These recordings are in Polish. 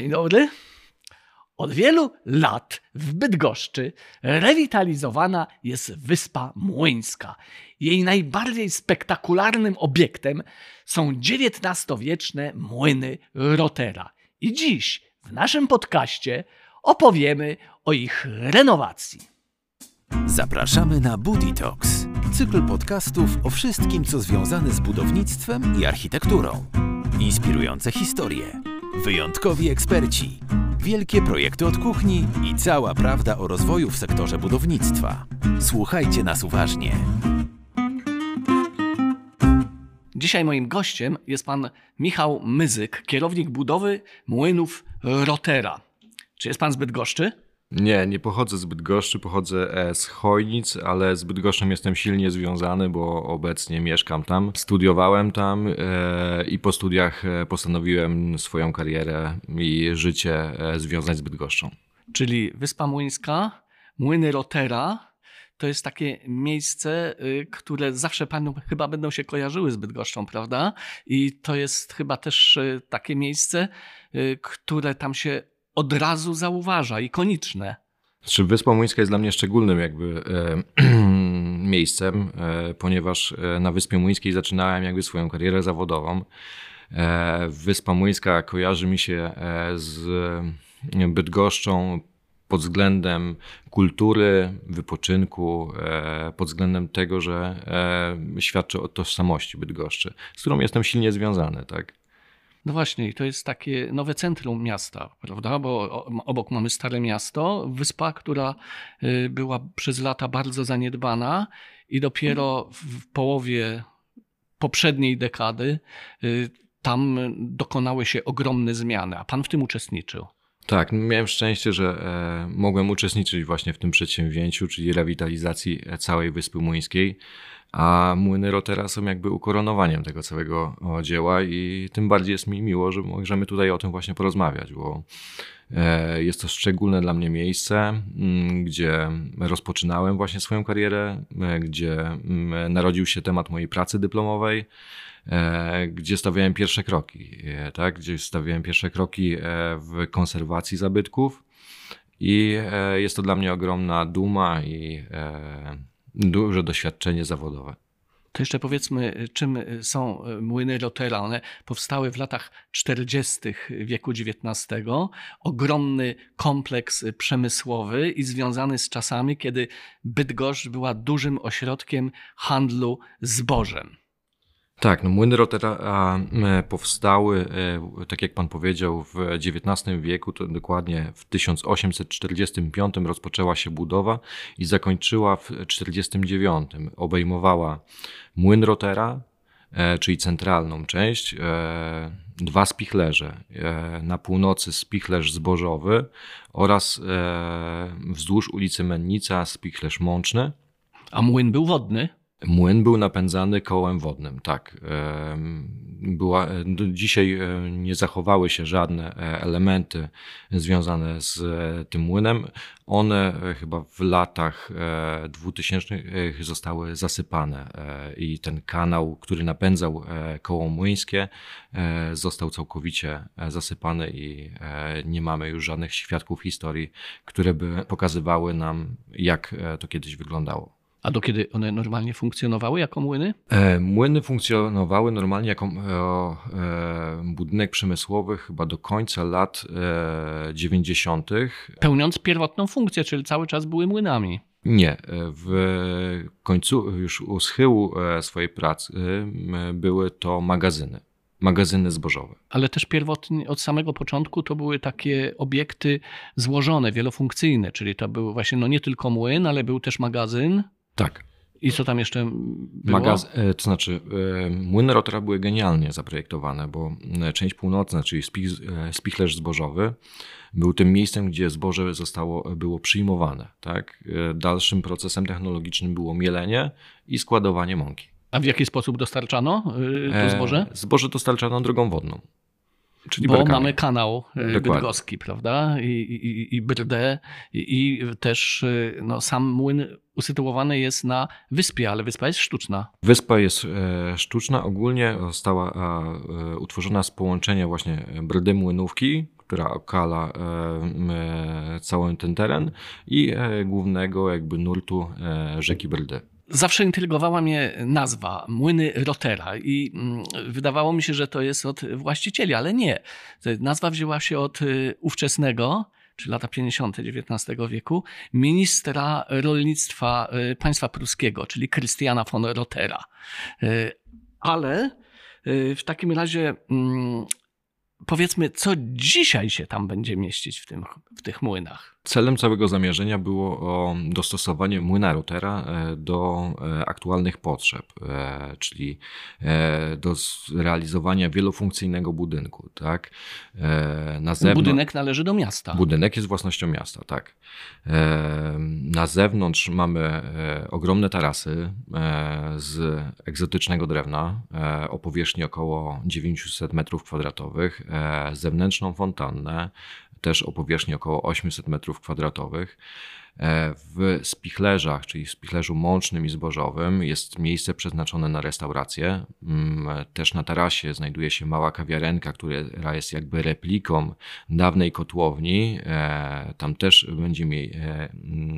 Dzień dobry. Od wielu lat w Bydgoszczy rewitalizowana jest Wyspa Młyńska. Jej najbardziej spektakularnym obiektem są XIX-wieczne młyny Rotera. I dziś w naszym podcaście opowiemy o ich renowacji. Zapraszamy na Booty Talks, cykl podcastów o wszystkim, co związane z budownictwem i architekturą. Inspirujące historie, wyjątkowi eksperci, wielkie projekty od kuchni i cała prawda o rozwoju w sektorze budownictwa. Słuchajcie nas uważnie. Dzisiaj moim gościem jest pan Michał Myzyk, kierownik budowy młynów Rotera. Czy jest pan z Bydgoszczy? Nie, nie pochodzę z Bydgoszczy, pochodzę e, z Chojnic, ale z Bydgoszczem jestem silnie związany, bo obecnie mieszkam tam. Studiowałem tam e, i po studiach e, postanowiłem swoją karierę i życie związać z Bydgoszczą. Czyli Wyspa Młyńska, młyny Rotera. To jest takie miejsce, y, które zawsze panu chyba będą się kojarzyły z Bydgoszczą, prawda? I to jest chyba też y, takie miejsce, y, które tam się od razu zauważa, ikoniczne. Czy Wyspa Młyńska jest dla mnie szczególnym jakby e, miejscem, e, ponieważ e, na Wyspie Młyńskiej zaczynałem jakby swoją karierę zawodową. E, Wyspa Młyńska kojarzy mi się e, z Bydgoszczą pod względem kultury, wypoczynku, e, pod względem tego, że e, świadczy o tożsamości Bydgoszczy, z którą jestem silnie związany, tak? No właśnie, to jest takie nowe centrum miasta, prawda? Bo obok mamy Stare Miasto, wyspa, która y, była przez lata bardzo zaniedbana i dopiero w w połowie poprzedniej dekady y, tam dokonały się ogromne zmiany, a pan w tym uczestniczył. Tak, miałem szczęście, że e, mogłem uczestniczyć właśnie w tym przedsięwzięciu, czyli rewitalizacji e, całej Wyspy Młyńskiej, a młyny Rotera są jakby ukoronowaniem tego całego dzieła i tym bardziej jest mi miło, że możemy tutaj o tym właśnie porozmawiać, bo e, jest to szczególne dla mnie miejsce, m, gdzie rozpoczynałem właśnie swoją karierę, e, gdzie m, narodził się temat mojej pracy dyplomowej, e, gdzie stawiałem pierwsze kroki, tak? gdzie stawiałem pierwsze kroki w konserwacji zabytków i jest to dla mnie ogromna duma i duże doświadczenie zawodowe. To jeszcze powiedzmy, czym są młyny Rotera. One powstały w latach 40. wieku XIX. Ogromny kompleks przemysłowy i związany z czasami, kiedy Bydgoszcz była dużym ośrodkiem handlu zbożem. Tak, no młyny Rotera powstały, e, tak jak pan powiedział, w XIX wieku, to dokładnie w 1845 rozpoczęła się budowa i zakończyła w 1949. Obejmowała młyn Rotera, e, czyli centralną część, e, dwa spichlerze. Na północy spichlerz zbożowy oraz wzdłuż ulicy Mennica spichlerz mączny. A młyn był wodny. Młyn był napędzany kołem wodnym, tak. Była, do dzisiaj e, nie zachowały się żadne e, elementy związane z e, tym młynem. One e, chyba w latach e, 2000 e, zostały zasypane e, i ten kanał, który napędzał e, koło młyńskie, e, został całkowicie e, zasypany i e, nie mamy już żadnych świadków historii, które by pokazywały nam, jak e, to kiedyś wyglądało. A do kiedy one normalnie funkcjonowały jako młyny? E, Młyny funkcjonowały normalnie jako e, e, budynek przemysłowy chyba do końca lat e, 90. Pełniąc pierwotną funkcję, czyli cały czas były młynami. Nie, e, w końcu już u schyłu e, swojej pracy były to magazyny, magazyny zbożowe. Ale też pierwotnie, od samego początku to były takie obiekty złożone, wielofunkcyjne, czyli to był właśnie no nie tylko młyn, ale był też magazyn. Tak. I co tam jeszcze było? Magaz- e, to znaczy, e, młyny Rotera były genialnie zaprojektowane, bo e, część północna, czyli spich, spichlerz zbożowy, był tym miejscem, gdzie zboże zostało, było przyjmowane. Tak? Dalszym procesem technologicznym było mielenie i składowanie mąki. A w jaki sposób dostarczano y, to zboże? Zboże dostarczano drogą wodną. Czyli Bo belkami. mamy kanał Dokładnie. bydgoski, prawda? I, i, i brdę. I, I też y, no, sam młyn usytuowany jest na wyspie, ale wyspa jest sztuczna. Wyspa jest e, sztuczna, ogólnie została e, e, utworzona z połączenia właśnie brdy młynówki, która okala cały ten teren i głównego jakby nurtu rzeki Brdy. Zawsze intrygowała mnie nazwa Młyny Rotera i mm, wydawało mi się, że to jest od właścicieli, ale nie. Nazwa wzięła się od y, ówczesnego, czy lata 50. XIX wieku, ministra rolnictwa y, państwa pruskiego, czyli Krystiana von Rotera. Y, ale w takim razie mm, powiedzmy, co dzisiaj się tam będzie mieścić w, tym, w tych młynach? Celem całego zamierzenia było dostosowanie młyna Rotera e, do e, aktualnych potrzeb, e, czyli do zrealizowania wielofunkcyjnego budynku. Tak? Na zewnątrz... Budynek należy do miasta. Budynek jest własnością miasta, tak. Na zewnątrz mamy ogromne tarasy z egzotycznego drewna o powierzchni około 900 m2, zewnętrzną fontannę, też o powierzchni około 800 m2. E, w spichlerzach, czyli w spichlerzu mącznym i zbożowym, jest miejsce przeznaczone na restaurację. Mm, też na tarasie znajduje się mała kawiarenka, która jest jakby repliką dawnej kotłowni. E, tam też będzie e,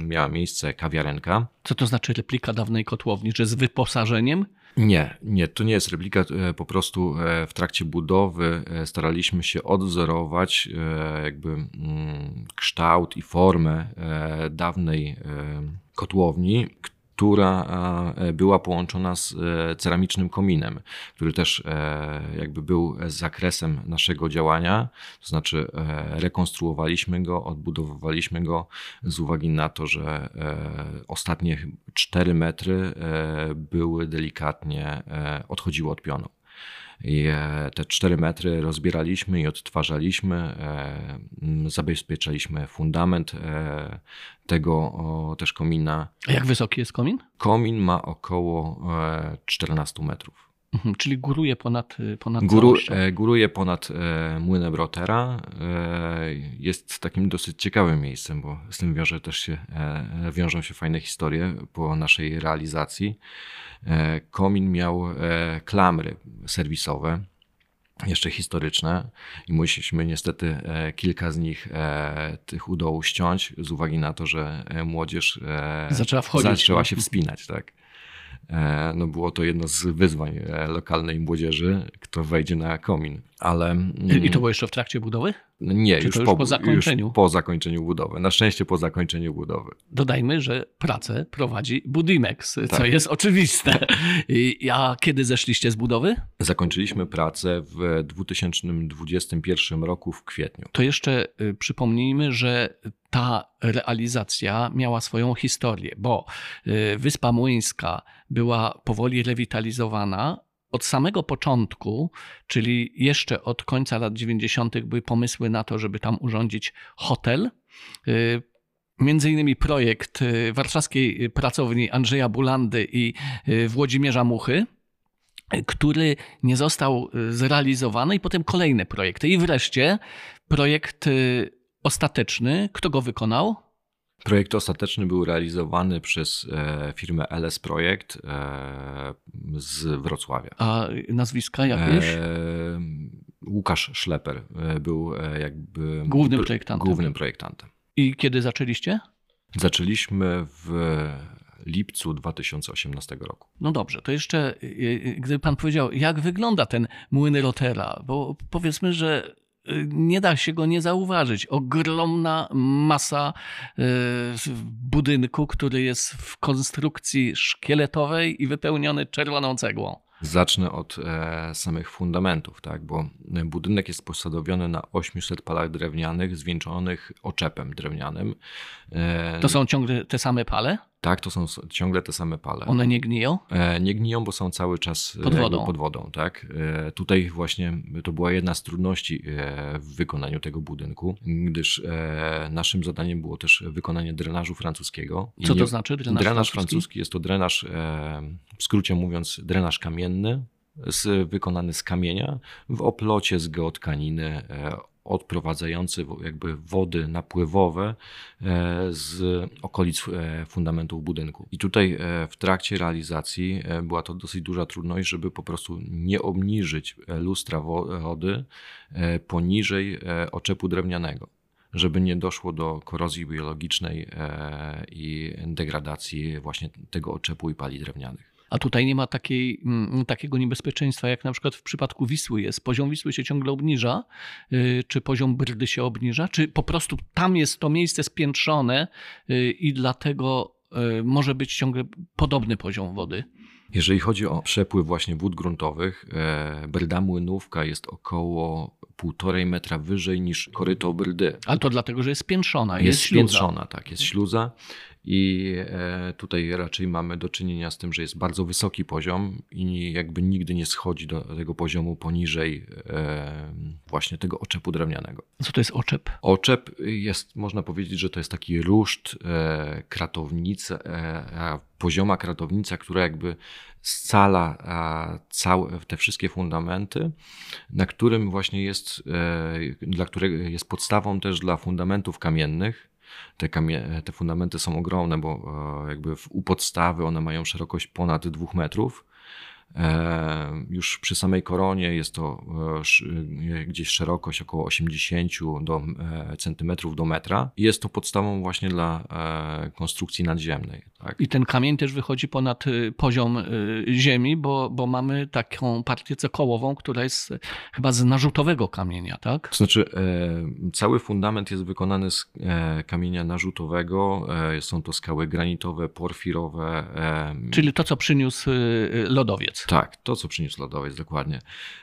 miała miejsce kawiarenka. Co to znaczy replika dawnej kotłowni? Czy z wyposażeniem? Nie, nie, to nie jest replika. Po prostu w trakcie budowy staraliśmy się odwzorować jakby mm, kształt i formę dawnej e, kotłowni, która e, była połączona z e, ceramicznym kominem, który też jakby był zakresem naszego działania, to znaczy rekonstruowaliśmy go, odbudowywaliśmy go z uwagi na to, że ostatnie 4 metry były delikatnie, odchodziły od pionu. I e, te 4 metry rozbieraliśmy i odtwarzaliśmy, e, zabezpieczaliśmy fundament e, tego też komina. A jak wysoki jest komin? Komin ma około 14 metrów. Mhm, czyli góruje ponad, ponad Góru, Góruje ponad młynem Rotera. Jest takim dosyć ciekawym miejscem, bo z tym wiąże też się, wiążą się fajne historie po naszej realizacji. E, komin miał e, klamry serwisowe, jeszcze historyczne i musieliśmy niestety e, kilka z nich tych udołu ściąć z uwagi na to, że młodzież zaczęła, wchodzić, zaczęła się wspinać. Tak. No było to jedno z wyzwań lokalnej młodzieży, kto wejdzie na komin. Ale, I to mm, było jeszcze w trakcie budowy? Nie, już, już, po, po, zakończeniu. Już po zakończeniu budowy. Na szczęście po zakończeniu budowy. Dodajmy, że pracę prowadzi Budimex, tak. co jest oczywiste. A kiedy zeszliście z budowy? Zakończyliśmy pracę w 2021 roku w kwietniu. To jeszcze y, przypomnijmy, że ta realizacja miała swoją historię, bo y, Wyspa Młyńska była powoli rewitalizowana, od samego początku, czyli jeszcze od końca lat 90., były pomysły na to, żeby tam urządzić hotel. Y, między innymi projekt y, warszawskiej pracowni Andrzeja Bulandy i y, Włodzimierza Muchy, który nie został zrealizowany, i potem kolejne projekty. I wreszcie projekt ostateczny. Kto go wykonał? Projekt ostateczny był realizowany przez e, firmę LS Projekt e, z Wrocławia. A nazwiska jakieś? E, Łukasz Szleper był jakby głównym projektantem. głównym projektantem. I kiedy zaczęliście? Zaczęliśmy w lipcu 2018 roku. No dobrze, to jeszcze gdyby pan powiedział, jak wygląda ten młyn Rotera, bo powiedzmy, że nie da się go nie zauważyć. Ogromna masa e, budynku, który jest w konstrukcji szkieletowej i wypełniony czerwoną cegłą. Zacznę od e, samych fundamentów, tak? bo budynek jest posadowiony na 800 palach drewnianych zwieńczonych oczepem drewnianym. E, to są ciągle te same pale? Tak, to są ciągle te same pale. One nie gniją? E, nie gniją, bo są cały czas pod wodą. Pod wodą tak? E, tutaj właśnie to była jedna z trudności e, w wykonaniu tego budynku, gdyż e, naszym zadaniem było też wykonanie drenażu francuskiego. Co to znaczy drenaż, drenaż francuski? francuski? Jest to drenaż, e, w skrócie mówiąc, drenaż kamienny, z, wykonany z kamienia w oplocie z geotkaniny odprowadzający jakby wody napływowe z okolic fundamentów budynku. I tutaj w trakcie realizacji była to dosyć duża trudność, żeby po prostu nie obniżyć lustra wody poniżej oczepu drewnianego żeby nie doszło do korozji biologicznej e, i degradacji właśnie tego oczepu i pali drewnianych. A tutaj nie ma takiej, mm, takiego niebezpieczeństwa, jak na przykład w przypadku Wisły jest. Poziom Wisły się ciągle obniża, y, czy poziom Brdy się obniża, czy po prostu tam jest to miejsce spiętrzone y, i dlatego y, może być ciągle podobny poziom wody. Jeżeli chodzi o przepływ właśnie wód gruntowych, e, Brda Młynówka jest około półtorej metra wyżej niż koryto Brdy. Ale to dlatego, że jest spiętrzona. Jest, jest spiętrzona, tak, jest śluza. I e, tutaj raczej mamy do czynienia z tym, że jest bardzo wysoki poziom i jakby nigdy nie schodzi do tego poziomu poniżej e, właśnie tego oczepu drewnianego. Co to jest oczep? Oczep jest, można powiedzieć, że to jest taki ruszt, e, kratownica, pozioma kratownica, która jakby scala całe te wszystkie fundamenty, na którym właśnie jest, dla którego jest podstawą też dla fundamentów kamiennych te, kamie- te fundamenty są ogromne, bo e, jakby u podstawy one mają szerokość ponad 2 metrów. E, już przy samej koronie jest to e, gdzieś szerokość około 80 do, centymetrów do metra. Jest to podstawą właśnie dla konstrukcji nadziemnej. Tak? I ten kamień też wychodzi ponad poziom ziemi, bo, bo mamy taką partię cekołową, która jest chyba z narzutowego kamienia, tak? To znaczy, e, cały fundament jest wykonany z e, kamienia narzutowego. E, są to skały granitowe, porfirowe. Czyli to, co przyniósł lodowiec. Tak, to, co przyniósł lodowiec, dokładnie.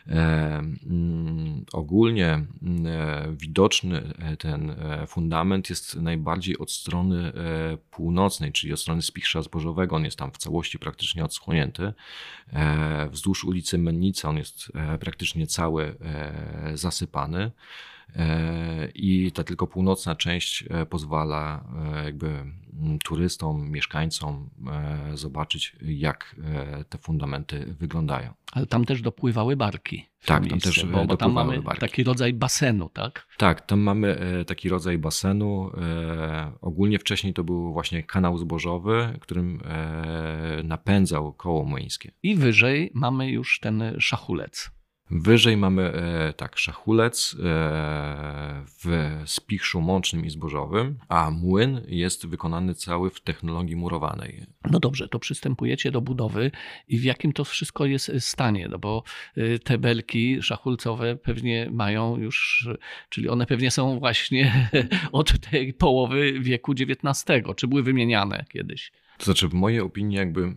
Mm, ogólnie mm, widoczny ten fundament jest najbardziej od strony północnej, czyli od strony spichrza zbożowego, on jest tam w całości praktycznie odsłonięty. E, wzdłuż ulicy Mennica on jest e, praktycznie cały e, zasypany. I ta tylko północna część pozwala jakby mm, turystom, mieszkańcom zobaczyć, jak te fundamenty wyglądają. Ale tam też dopływały barki. Tak, tam też bo, bo tam mamy barki. taki rodzaj basenu, tak? Tak, tam mamy taki rodzaj basenu. Ogólnie wcześniej to był właśnie kanał zbożowy, którym napędzał koło młyńskie. I wyżej mamy już ten szachulec. Wyżej mamy e, tak szachulec e, w spichrzu mącznym i zbożowym, a młyn jest wykonany cały w technologii murowanej. No dobrze, to przystępujecie do budowy i w jakim to wszystko jest stanie, no bo e, te belki szachulcowe pewnie mają już, czyli one pewnie są właśnie od tej połowy wieku XIX, czy były wymieniane kiedyś? To znaczy, w mojej opinii, jakby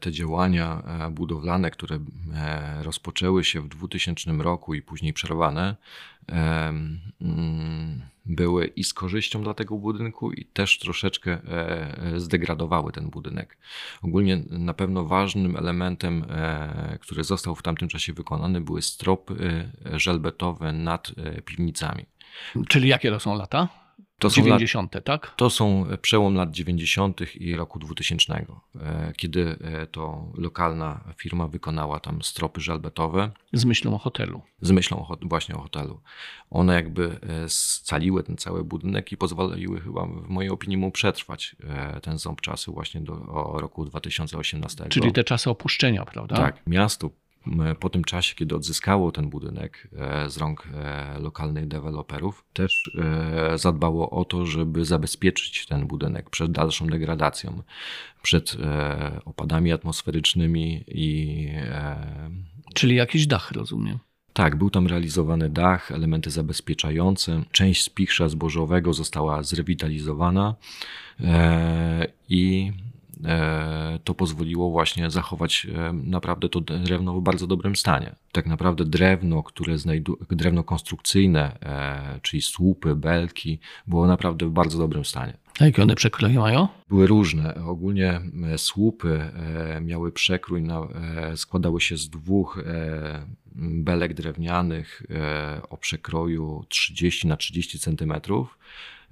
te działania e, budowlane, które e, rozpoczęły się w 2000 roku i później przerwane, mm, były i z korzyścią dla tego budynku, i też troszeczkę e, zdegradowały ten budynek. Ogólnie na pewno ważnym elementem, który został w tamtym czasie wykonany, były stropy żelbetowe nad piwnicami. Czyli jakie to są lata? To 90., lat, tak? To są przełom lat 90. i roku 2000, e, kiedy e, to lokalna firma wykonała tam stropy żelbetowe. Z myślą o hotelu. Z myślą o, właśnie o hotelu. One jakby e, scaliły ten cały budynek i pozwoliły chyba w mojej opinii mu przetrwać ten ząb czasu właśnie do roku 2018. Czyli te czasy opuszczenia, prawda? Tak. Miasto po tym czasie, kiedy odzyskało ten budynek e, z rąk e, lokalnych deweloperów, też e, zadbało o to, żeby zabezpieczyć ten budynek przed dalszą degradacją, przed opadami atmosferycznymi i. Czyli jakiś dach, rozumiem. Tak, był tam realizowany dach, elementy zabezpieczające. Część spichrza zbożowego została zrewitalizowana i E, to pozwoliło właśnie zachować e, naprawdę to drewno w bardzo dobrym stanie. Tak naprawdę drewno, które znajdu, drewno konstrukcyjne, e, czyli słupy, belki, było naprawdę w bardzo dobrym stanie. A jakie one przekroje mają? Były różne. Ogólnie słupy miały przekrój, na, składały się z dwóch belek drewnianych o przekroju 30 na 30 centymetrów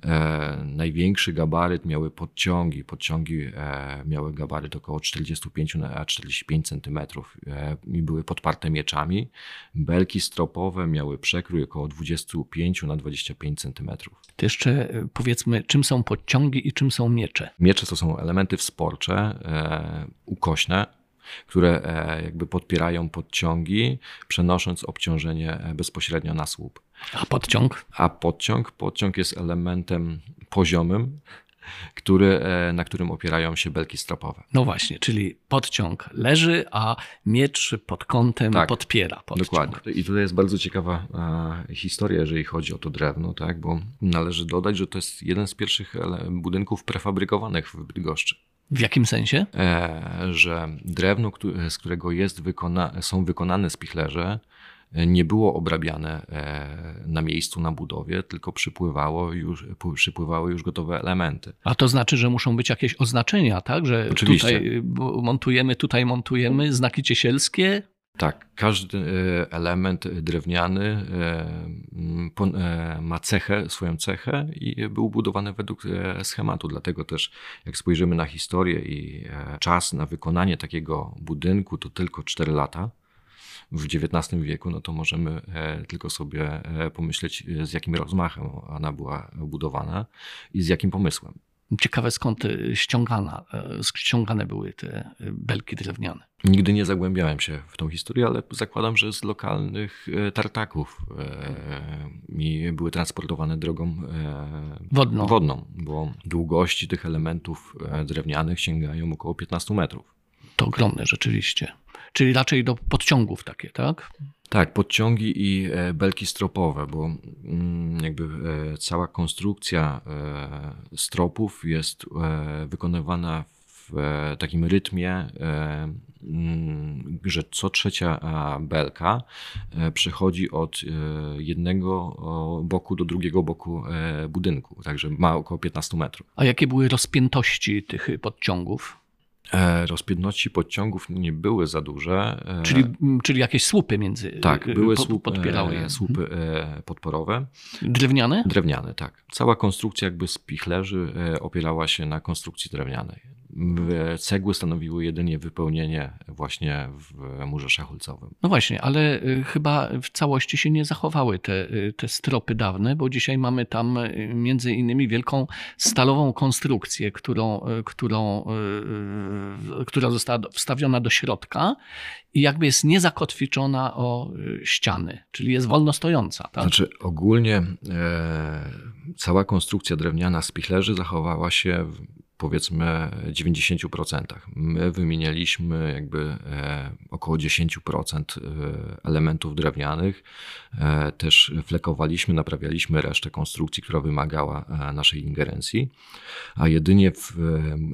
E, największy gabaryt miały podciągi. Podciągi e, miały gabaryt około 45 na 45 cm e, i były podparte mieczami. Belki stropowe miały przekrój około 25 na 25 cm. To jeszcze e, powiedzmy, czym są podciągi i czym są miecze. Miecze to są elementy wsporcze, e, ukośne, które e, jakby podpierają podciągi, przenosząc obciążenie e, bezpośrednio na słup. A podciąg? A podciąg? Podciąg jest elementem poziomym, który, e, na którym opierają się belki stropowe. No właśnie, czyli podciąg leży, a miecz pod kątem Tak, podpiera podciąg. Dokładnie. I tutaj jest bardzo ciekawa historia, jeżeli chodzi o to drewno, tak? bo należy dodać, że to jest jeden z pierwszych budynków prefabrykowanych w Bydgoszczy. W jakim sensie? e, że drewno, z którego jest wykona- są wykonane spichlerze, e, nie było obrabiane e, na miejscu na budowie, tylko przypływało już, przypływały już gotowe elementy. A to znaczy, że muszą być jakieś oznaczenia, tak? Że Oczywiście. tutaj montujemy, tutaj montujemy, znaki ciesielskie. Tak, każdy e, element drewniany e, e, ma cechę, swoją cechę i był budowany według schematu. Dlatego też, jak spojrzymy na historię i czas na wykonanie takiego budynku to tylko 4 lata w XIX wieku, no to możemy tylko sobie pomyśleć, z jakim rozmachem ona była budowana i z jakim pomysłem. Ciekawe skąd y, ściągana, y, ściągane były te y, belki drewniane. Nigdy nie zagłębiałem się w tą historię, ale zakładam, że z lokalnych tartaków i były transportowane drogą Wodną. wodną, bo długości tych elementów drewnianych sięgają około 15 metrów. To ogromne rzeczywiście. Czyli raczej do podciągów takie, tak? Tak, podciągi i e, belki stropowe, bo mm, jakby e, cała konstrukcja e, stropów jest wykonywana w takim rytmie, mm, że co trzecia belka przechodzi od jednego boku do drugiego boku budynku, także ma około 15 metrów. A jakie były rozpiętości tych podciągów? E, Rozpiętności podciągów nie były za duże. e, Czyli, czyli jakieś słupy między tak, y, były po- słup, podpierały e, je. słupy e, podporowe. Drewniane? Drewniane, tak. Cała konstrukcja jakby z pichlerzy e, opierała się na konstrukcji drewnianej. W- Cegły stanowiły jedynie wypełnienie właśnie w murze szachulcowym. No właśnie, ale y, chyba w całości się nie zachowały te, y, te stropy dawne, bo dzisiaj mamy tam y, między innymi wielką stalową konstrukcję, którą, którą, która została wstawiona do środka i jakby jest niezakotwiczona o ściany, czyli jest wolno stojąca. Tak? Znaczy ogólnie e, cała konstrukcja drewniana z pichlerzy zachowała się powiedzmy 90%. My wymienialiśmy jakby e, około 10% e, elementów drewnianych. E, też flekowaliśmy, naprawialiśmy resztę konstrukcji, która wymagała naszej ingerencji. A jedynie w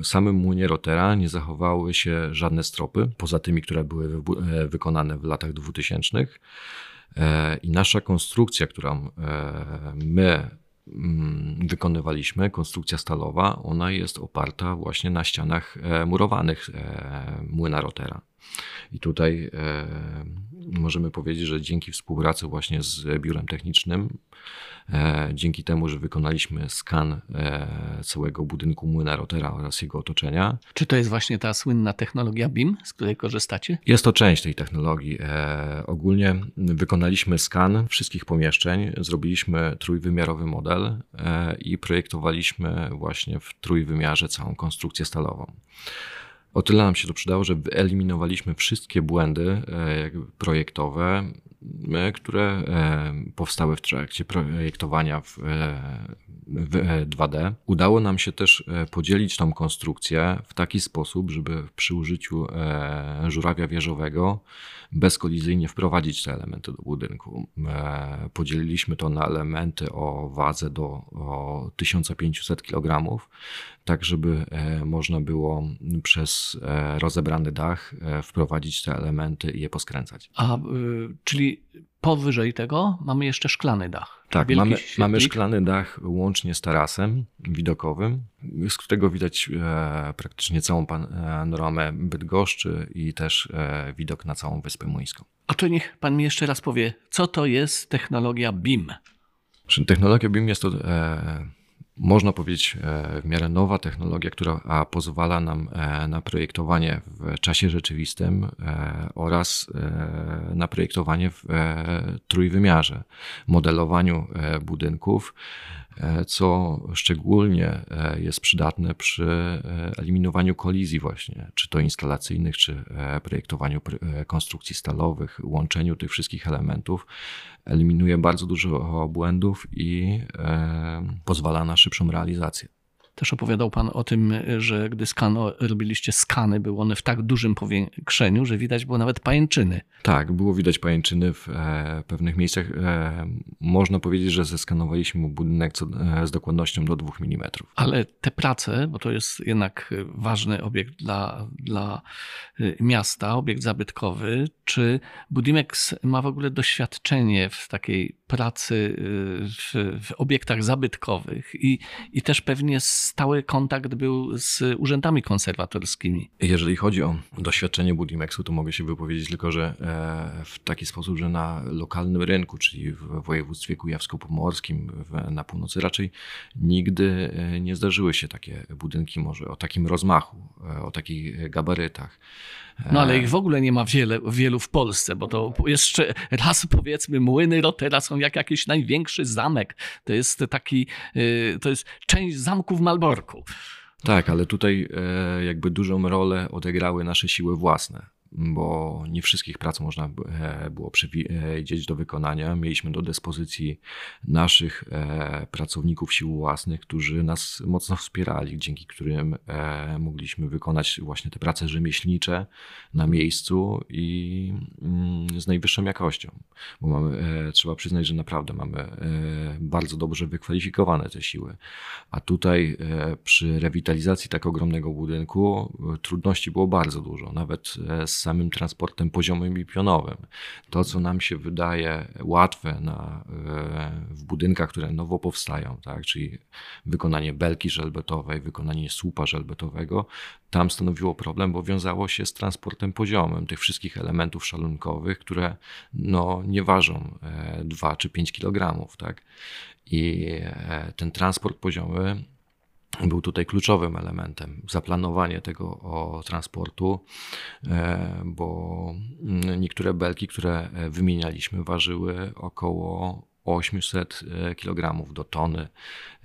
samym młynie Rotera nie zachowały się żadne stropy, poza tymi, które były wykonane w latach 2000. E, I nasza konstrukcja, którą my wykonywaliśmy, konstrukcja stalowa, ona jest oparta właśnie na ścianach e, murowanych e, młyna Rotera. I tutaj e, możemy powiedzieć, że dzięki współpracy właśnie z biurem technicznym, e, dzięki temu, że wykonaliśmy skan e, całego budynku młyna Rotera oraz jego otoczenia, Czy to jest właśnie ta słynna technologia BIM, z której korzystacie? jest to część tej technologii. E, ogólnie wykonaliśmy skan wszystkich pomieszczeń, zrobiliśmy trójwymiarowy model e, i projektowaliśmy właśnie w trójwymiarze całą konstrukcję stalową. O tyle nam się to przydało, że wyeliminowaliśmy wszystkie błędy e, projektowe, e, które e, powstały w trakcie projektowania w, w e, 2D. Udało nam się też podzielić tą konstrukcję w taki sposób, żeby przy użyciu żurawia wieżowego bezkolizyjnie wprowadzić te elementy do budynku. Podzieliliśmy to na elementy o wadze do o 1500 kg, tak żeby e, można było przez e, rozebrany dach e, wprowadzić te elementy i je poskręcać. A, czyli powyżej tego mamy jeszcze szklany dach. Tak, mamy, mamy szklany dach łącznie z tarasem widokowym, z którego widać praktycznie całą panoramę Bydgoszczy i też widok na całą Wyspę Młyńską. A to niech pan mi jeszcze raz powie, co to jest technologia BIM? Technologia BIM jest to można powiedzieć, w miarę nowa technologia, która pozwala nam na projektowanie w czasie rzeczywistym oraz na projektowanie w trójwymiarze, modelowaniu budynków E, co szczególnie e, jest przydatne przy e, eliminowaniu kolizji właśnie, czy to instalacyjnych, czy projektowaniu konstrukcji stalowych, łączeniu tych wszystkich elementów, eliminuje bardzo dużo błędów i pozwala na szybszą realizację. Też opowiadał Pan o tym, że gdy skano, robiliście skany, były one w tak dużym powiększeniu, że widać było nawet pajęczyny. Tak, było widać pajęczyny w e, pewnych miejscach. E, można powiedzieć, że zeskanowaliśmy budynek co, e, z dokładnością do 2 mm. Ale te prace, bo to jest jednak ważny obiekt dla, dla y, miasta, obiekt zabytkowy, czy Budimex ma w ogóle doświadczenie w takiej pracy y, w, w obiektach zabytkowych i, i też pewnie stały kontakt był z urzędami konserwatorskimi. Jeżeli chodzi o doświadczenie Budimexu, to mogę się wypowiedzieć tylko, że e, w taki sposób, że na lokalnym rynku, czyli w województwie kujawsko-pomorskim, na północy raczej nigdy e, nie zdarzyły się takie budynki może o takim rozmachu, e, o takich gabarytach. No ale ich w ogóle nie ma wiele, wielu w Polsce, bo to jeszcze raz powiedzmy młyny Rotera są jak jakiś największy zamek. To jest taki, y, to jest część zamku w Malborku. Tak, ale tutaj e, jakby dużą rolę odegrały nasze siły własne bo nie wszystkich prac można e, było przewidzieć do wykonania. Mieliśmy do dyspozycji naszych e, pracowników sił własnych, którzy nas mocno wspierali, dzięki którym e, mogliśmy wykonać właśnie te prace rzemieślnicze na miejscu i mm, z najwyższą jakością. Bo mamy, trzeba przyznać, że naprawdę mamy bardzo dobrze wykwalifikowane te siły. A tutaj przy rewitalizacji tak ogromnego budynku trudności było bardzo dużo. Nawet z samym transportem poziomym i pionowym. To, co nam się wydaje łatwe na, e, w budynkach, które nowo powstają, tak, czyli wykonanie belki żelbetowej, wykonanie słupa żelbetowego, tam stanowiło problem, bo wiązało się z transportem poziomym tych wszystkich elementów szalunkowych, które no, nie ważą 2 e, czy 5 kg. Tak? I e, ten transport poziomy był tutaj kluczowym elementem zaplanowanie tego transportu, e, bo mm, niektóre belki, które wymienialiśmy, ważyły około 800 e, kg do tony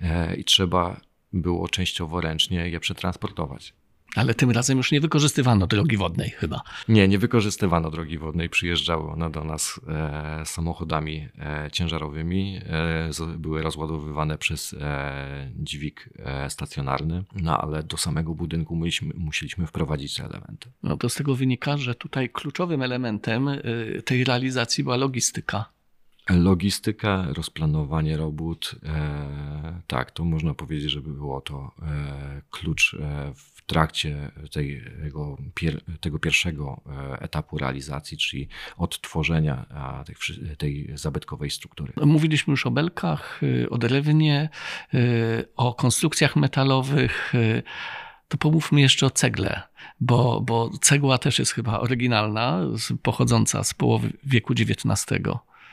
e, i trzeba było częściowo ręcznie je przetransportować. Ale tym razem już nie wykorzystywano drogi wodnej chyba. Nie, nie wykorzystywano drogi wodnej. Przyjeżdżały one do nas e, samochodami e, ciężarowymi. E, były rozładowywane przez e, dźwig e, stacjonarny, no ale do samego budynku musieliśmy, musieliśmy wprowadzić te elementy. No to z tego wynika, że tutaj kluczowym elementem e, tej realizacji była logistyka. Logistyka, rozplanowanie robót, e, tak, to można powiedzieć, że było to e, klucz e, w trakcie tego, tego pierwszego etapu realizacji, czyli odtworzenia tej, tej zabytkowej struktury. Mówiliśmy już o belkach, y, o drewnie, y, o konstrukcjach metalowych. Y, to pomówmy jeszcze o cegle, bo, bo cegła też jest chyba oryginalna, pochodząca z połowy wieku XIX.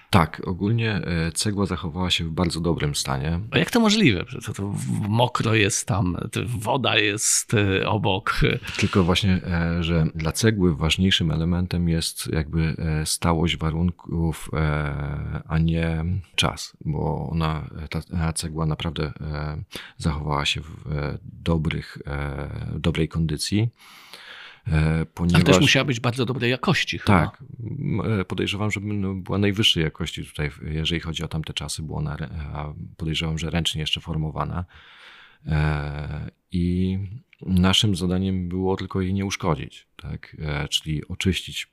Tak, ogólnie e, cegła zachowała się w bardzo dobrym stanie. A jak to możliwe? To, to mokro jest tam, woda jest e, obok. Tylko właśnie, e, że dla cegły ważniejszym elementem jest jakby stałość warunków, a nie czas, bo ona, ta cegła naprawdę zachowała się w dobrych, dobrej kondycji. Ponieważ... Ale też musiała być bardzo dobrej jakości. Tak. Chyba. E, podejrzewam, że no, była najwyższej jakości tutaj, jeżeli chodzi o tamte czasy. Była ona, podejrzewam, że ręcznie jeszcze formowana. E, I naszym zadaniem było tylko jej nie uszkodzić, tak? E, czyli oczyścić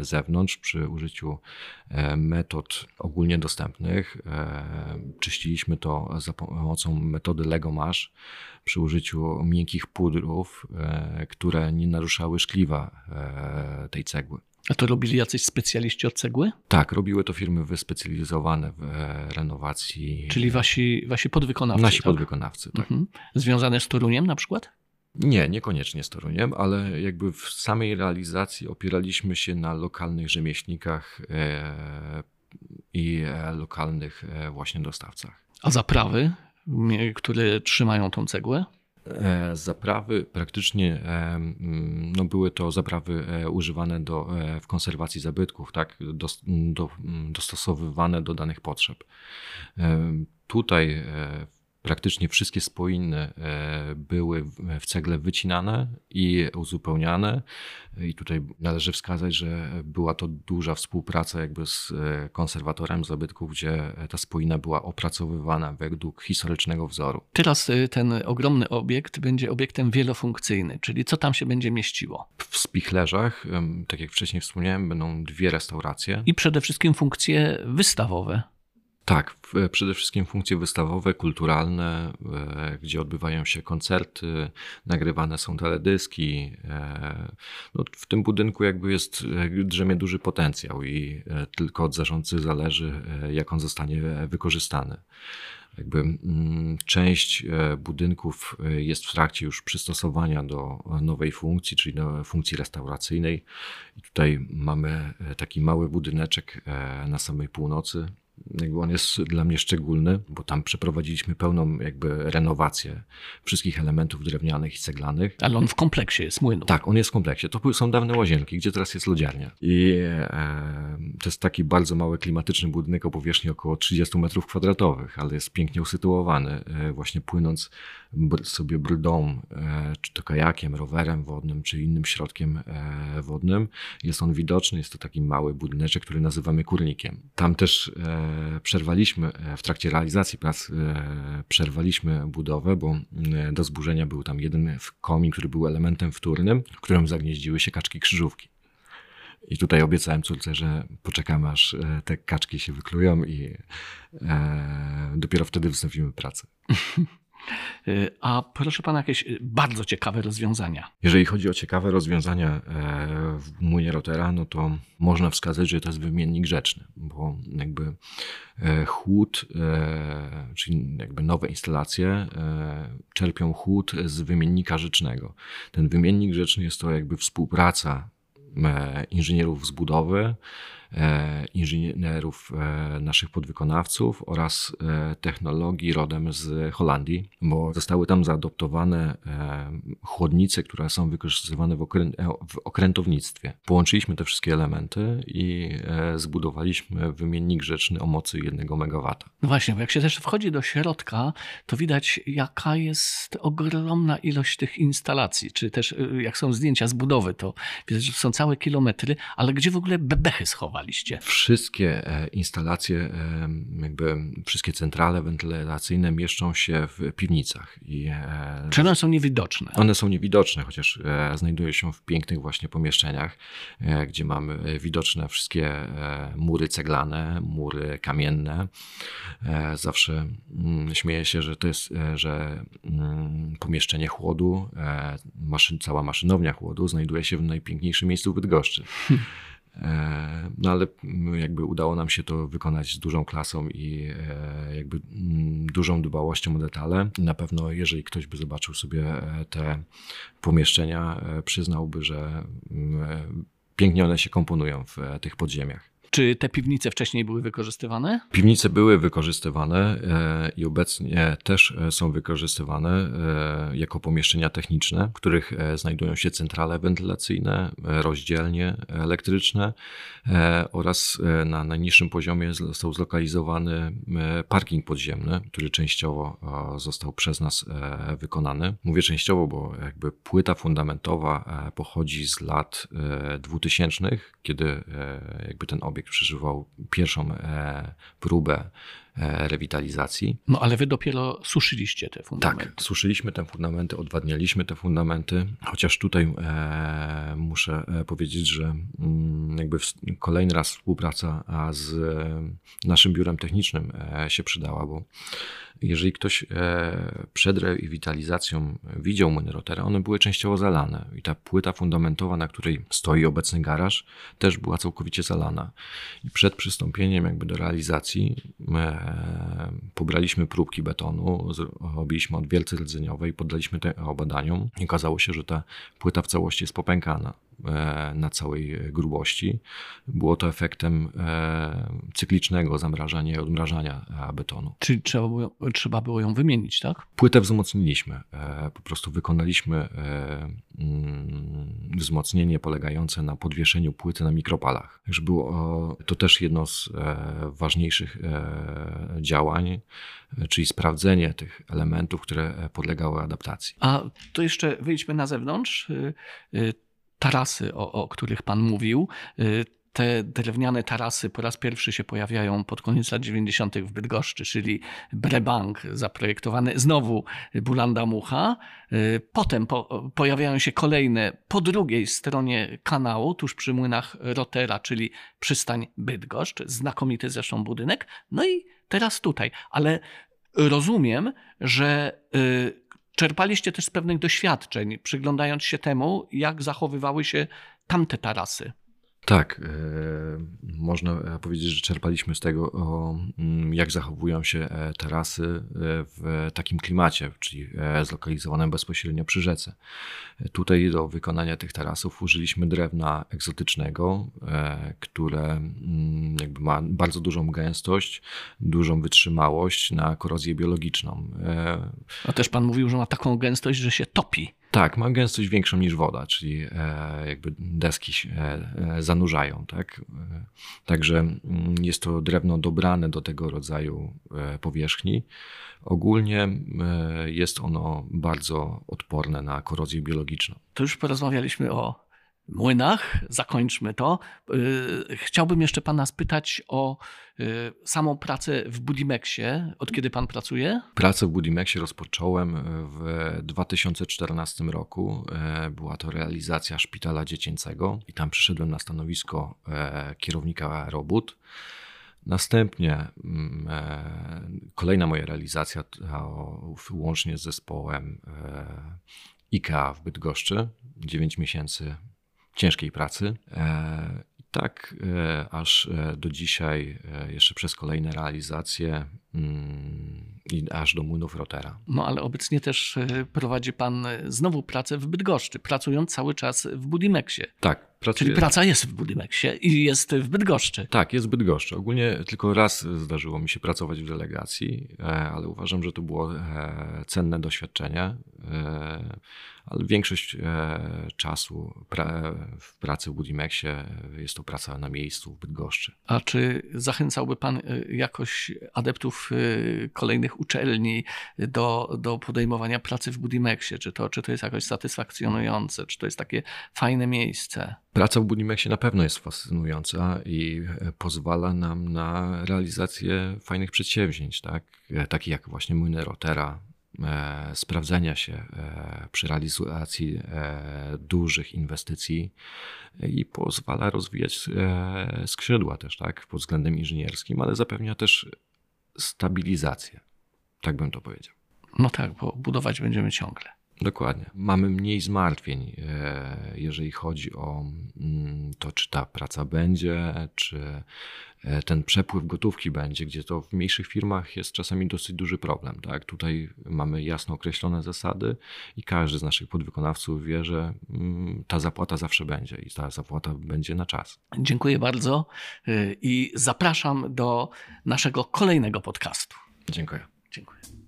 zewnątrz przy użyciu metod ogólnie dostępnych. Czyściliśmy to za pomocą metody Legomasz przy użyciu miękkich pudrów, e, które nie naruszały szkliwa e, tej cegły. A to robili jacyś specjaliści od cegły? Tak, robiły to firmy wyspecjalizowane w e, renowacji. Czyli wasi, wasi podwykonawcy. Nasi tak? podwykonawcy, tak. Mhm. Związane z Toruniem na przykład? Nie, niekoniecznie z Toruniem, ale jakby w samej realizacji opieraliśmy się na lokalnych rzemieślnikach i lokalnych właśnie dostawcach. A zaprawy które trzymają tą cegłę? E, zaprawy praktycznie e, no były to zaprawy e, używane do, w konserwacji zabytków, tak, do, do, dostosowywane do danych potrzeb. Tutaj praktycznie wszystkie spoiny e, były w cegle wycinane i uzupełniane. I tutaj należy wskazać, że była to duża współpraca jakby z e, konserwatorem zabytków, gdzie ta spoina była opracowywana według historycznego wzoru. Teraz e, ten ogromny obiekt będzie obiektem wielofunkcyjnym, czyli co tam się będzie mieściło? W spichlerzach, tak jak wcześniej wspomniałem, będą dwie restauracje. I przede wszystkim funkcje wystawowe. Tak, przede wszystkim funkcje wystawowe, kulturalne, e, gdzie odbywają się koncerty, nagrywane są teledyski. E, no, w tym budynku jakby jest, e, drzemie duży potencjał i tylko od zarządcy zależy, jak on zostanie wykorzystany. Jakby mm, część budynków jest w trakcie już przystosowania do nowej funkcji, czyli do funkcji restauracyjnej. I tutaj mamy taki mały budyneczek na samej północy, jakby on jest dla mnie szczególny, bo tam przeprowadziliśmy pełną jakby renowację wszystkich elementów drewnianych i ceglanych. Ale on w kompleksie jest młynu. Tak, on jest w kompleksie. To są dawne łazienki, gdzie teraz jest lodziarnia. I e, to jest taki bardzo mały klimatyczny budynek o powierzchni około 30 metrów kwadratowych, ale jest pięknie usytuowany, e, właśnie płynąc sobie brdą, e, czy to kajakiem, rowerem wodnym, czy innym środkiem e, wodnym. Jest on widoczny, jest to taki mały budyneczek, który nazywamy kurnikiem. Tam też e, przerwaliśmy w trakcie realizacji prac, przerwaliśmy budowę, bo do zburzenia był tam jeden komin, który był elementem wtórnym, w którym zagnieździły się kaczki krzyżówki. I tutaj obiecałem córce, że poczekamy aż te kaczki się wyklują i dopiero wtedy wznowimy pracę. Y, a proszę pana, jakieś y, bardzo ciekawe rozwiązania. Jeżeli chodzi o ciekawe rozwiązania e, w młynie Rotera, no to można wskazać, że to jest wymiennik rzeczny, bo jakby e, chłód, e, czyli jakby nowe instalacje czerpią chłód z wymiennika rzecznego. Ten wymiennik rzeczny jest to jakby współpraca inżynierów z budowy, inżynierów e, naszych podwykonawców oraz e, technologii rodem z Holandii, bo zostały tam zaadoptowane chłodnice, które są wykorzystywane w, okrę w okrętownictwie. Połączyliśmy te wszystkie elementy i zbudowaliśmy wymiennik rzeczny o mocy 1 MW. No właśnie, bo jak się też wchodzi do środka, to widać jaka jest ogromna ilość tych instalacji, czy też jak są zdjęcia z budowy, to widać, że są całe kilometry, ale gdzie w ogóle bebechy schować? Wszystkie e, instalacje, e, jakby wszystkie centrale wentylacyjne mieszczą się w piwnicach. I, e, Czy one są niewidoczne? One są niewidoczne, chociaż znajdują się w pięknych właśnie pomieszczeniach, gdzie mamy widoczne wszystkie mury ceglane, mury kamienne. Zawsze mm, śmieję się, że to jest, że mm, pomieszczenie chłodu, maszyn, cała maszynownia chłodu znajduje się w najpiękniejszym miejscu w Bydgoszczy. E, no ale jakby udało nam się to wykonać z dużą klasą i e, jakby mm, dużą dbałością o detale. Na pewno, jeżeli ktoś by zobaczył sobie e, te pomieszczenia, przyznałby, że mm, pięknie one się komponują w tych podziemiach. Czy te piwnice wcześniej były wykorzystywane? Piwnice były wykorzystywane e, i obecnie też e, są wykorzystywane e, jako pomieszczenia techniczne, w których znajdują się centrale wentylacyjne, rozdzielnie elektryczne oraz na najniższym poziomie został zlokalizowany parking podziemny, który częściowo został przez nas wykonany. Mówię częściowo, bo jakby płyta fundamentowa pochodzi z lat 2000, kiedy jakby ten obiekt obiekt przeżywał pierwszą e, próbę e, rewitalizacji. No ale wy dopiero suszyliście te fundamenty. Tak, suszyliśmy te fundamenty, odwadnialiśmy te fundamenty, chociaż tutaj e, muszę e, powiedzieć, że mm, jakby w, kolejny raz współpraca z e, naszym biurem technicznym e, się przydała, bo jeżeli ktoś e, przed rewitalizacją widział młyny Rotera, one były częściowo zalane i ta płyta fundamentowa, na której stoi obecny garaż, też była całkowicie zalana. I przed przystąpieniem jakby do realizacji e, pobraliśmy próbki betonu, robiliśmy odwielce rdzeniowe i poddaliśmy te badaniom i okazało się, że ta płyta w całości jest popękana na całej grubości. Było to efektem cyklicznego zamrażania i odmrażania betonu. Czyli trzeba było, trzeba było ją wymienić, tak? Płytę wzmocniliśmy. Po prostu wykonaliśmy mm, wzmocnienie polegające na podwieszeniu płyty na mikropalach. Także było to też jedno z ważniejszych działań, czyli sprawdzenie tych elementów, które podlegały adaptacji. A to jeszcze wyjdźmy na zewnątrz. Y, y, tarasy, o, o których Pan mówił. Y, te drewniane tarasy po raz pierwszy się pojawiają pod koniec lat 90. w Bydgoszczy, czyli Brebank zaprojektowany, znowu Bulanda Mucha. Potem po, pojawiają się kolejne po drugiej stronie kanału, tuż przy młynach Rotera, czyli przystań Bydgoszcz, znakomity zresztą budynek. No i teraz tutaj, ale rozumiem, że czerpaliście też z pewnych doświadczeń, przyglądając się temu, jak zachowywały się tamte tarasy. Tak, e, można powiedzieć, że czerpaliśmy z tego, mm, jak zachowują się e, tarasy e, w takim klimacie, czyli zlokalizowanym bezpośrednio przy rzece. Tutaj do wykonania tych tarasów użyliśmy drewna egzotycznego, które mm, jakby ma bardzo dużą gęstość, dużą wytrzymałość na korozję biologiczną. A też pan mówił, że ma taką gęstość, że się topi. Tak, ma gęstość większą niż woda, czyli e, jakby deski się e, zanurzają. Tak? E, także mm, jest to drewno dobrane do tego rodzaju powierzchni. Ogólnie jest ono bardzo odporne na korozję biologiczną. To już porozmawialiśmy o młynach, zakończmy to. Y, chciałbym jeszcze pana spytać o y, samą pracę w Budimexie. Od kiedy pan pracuje? Pracę w Budimexie rozpocząłem w 2014 roku. E, była to realizacja szpitala dziecięcego i tam przyszedłem na stanowisko e, kierownika robót. Następnie mm, e, kolejna moja realizacja łącznie z zespołem IKEA w Bydgoszczy. 9 miesięcy ciężkiej pracy. E, tak e, aż e, do dzisiaj, jeszcze przez kolejne realizacje i aż do młynów Rotera. No ale obecnie też prowadzi pan znowu pracę w Bydgoszczy, pracując cały czas w Budimexie. Tak, Pracuję. Czyli praca jest w Budimexie i jest w Bydgoszczy. Tak, jest w Bydgoszczy. Ogólnie tylko raz zdarzyło mi się pracować w delegacji, e, ale uważam, że to było e, cenne doświadczenie. E, ale większość czasu w pracy w Budimexie jest to praca na miejscu w Bydgoszczy. A czy zachęcałby Pan jakoś adeptów kolejnych uczelni do, do podejmowania pracy w Budimexie? Czy to, czy to jest jakoś satysfakcjonujące? Czy to jest takie fajne miejsce? Praca w Budimexie na pewno jest fascynująca i e, pozwala nam na realizację fajnych przedsięwzięć, tak? E, takich jak właśnie młyny Rotera, e, sprawdzenia się przy realizacji dużych inwestycji i pozwala rozwijać skrzydła też tak? pod względem inżynierskim, ale zapewnia też stabilizację. Tak bym to powiedział. No tak, bo budować będziemy ciągle. Dokładnie. Mamy mniej zmartwień, e, jeżeli chodzi o mm, to, czy ta praca będzie, czy e, ten przepływ gotówki będzie, gdzie to w mniejszych firmach jest czasami dosyć duży problem. Tak? Tutaj mamy jasno określone zasady i każdy z naszych podwykonawców wie, że mm, ta zapłata zawsze będzie i ta zapłata będzie na czas. Dziękuję bardzo y, i zapraszam do naszego kolejnego podcastu. Dziękuję. Dziękuję.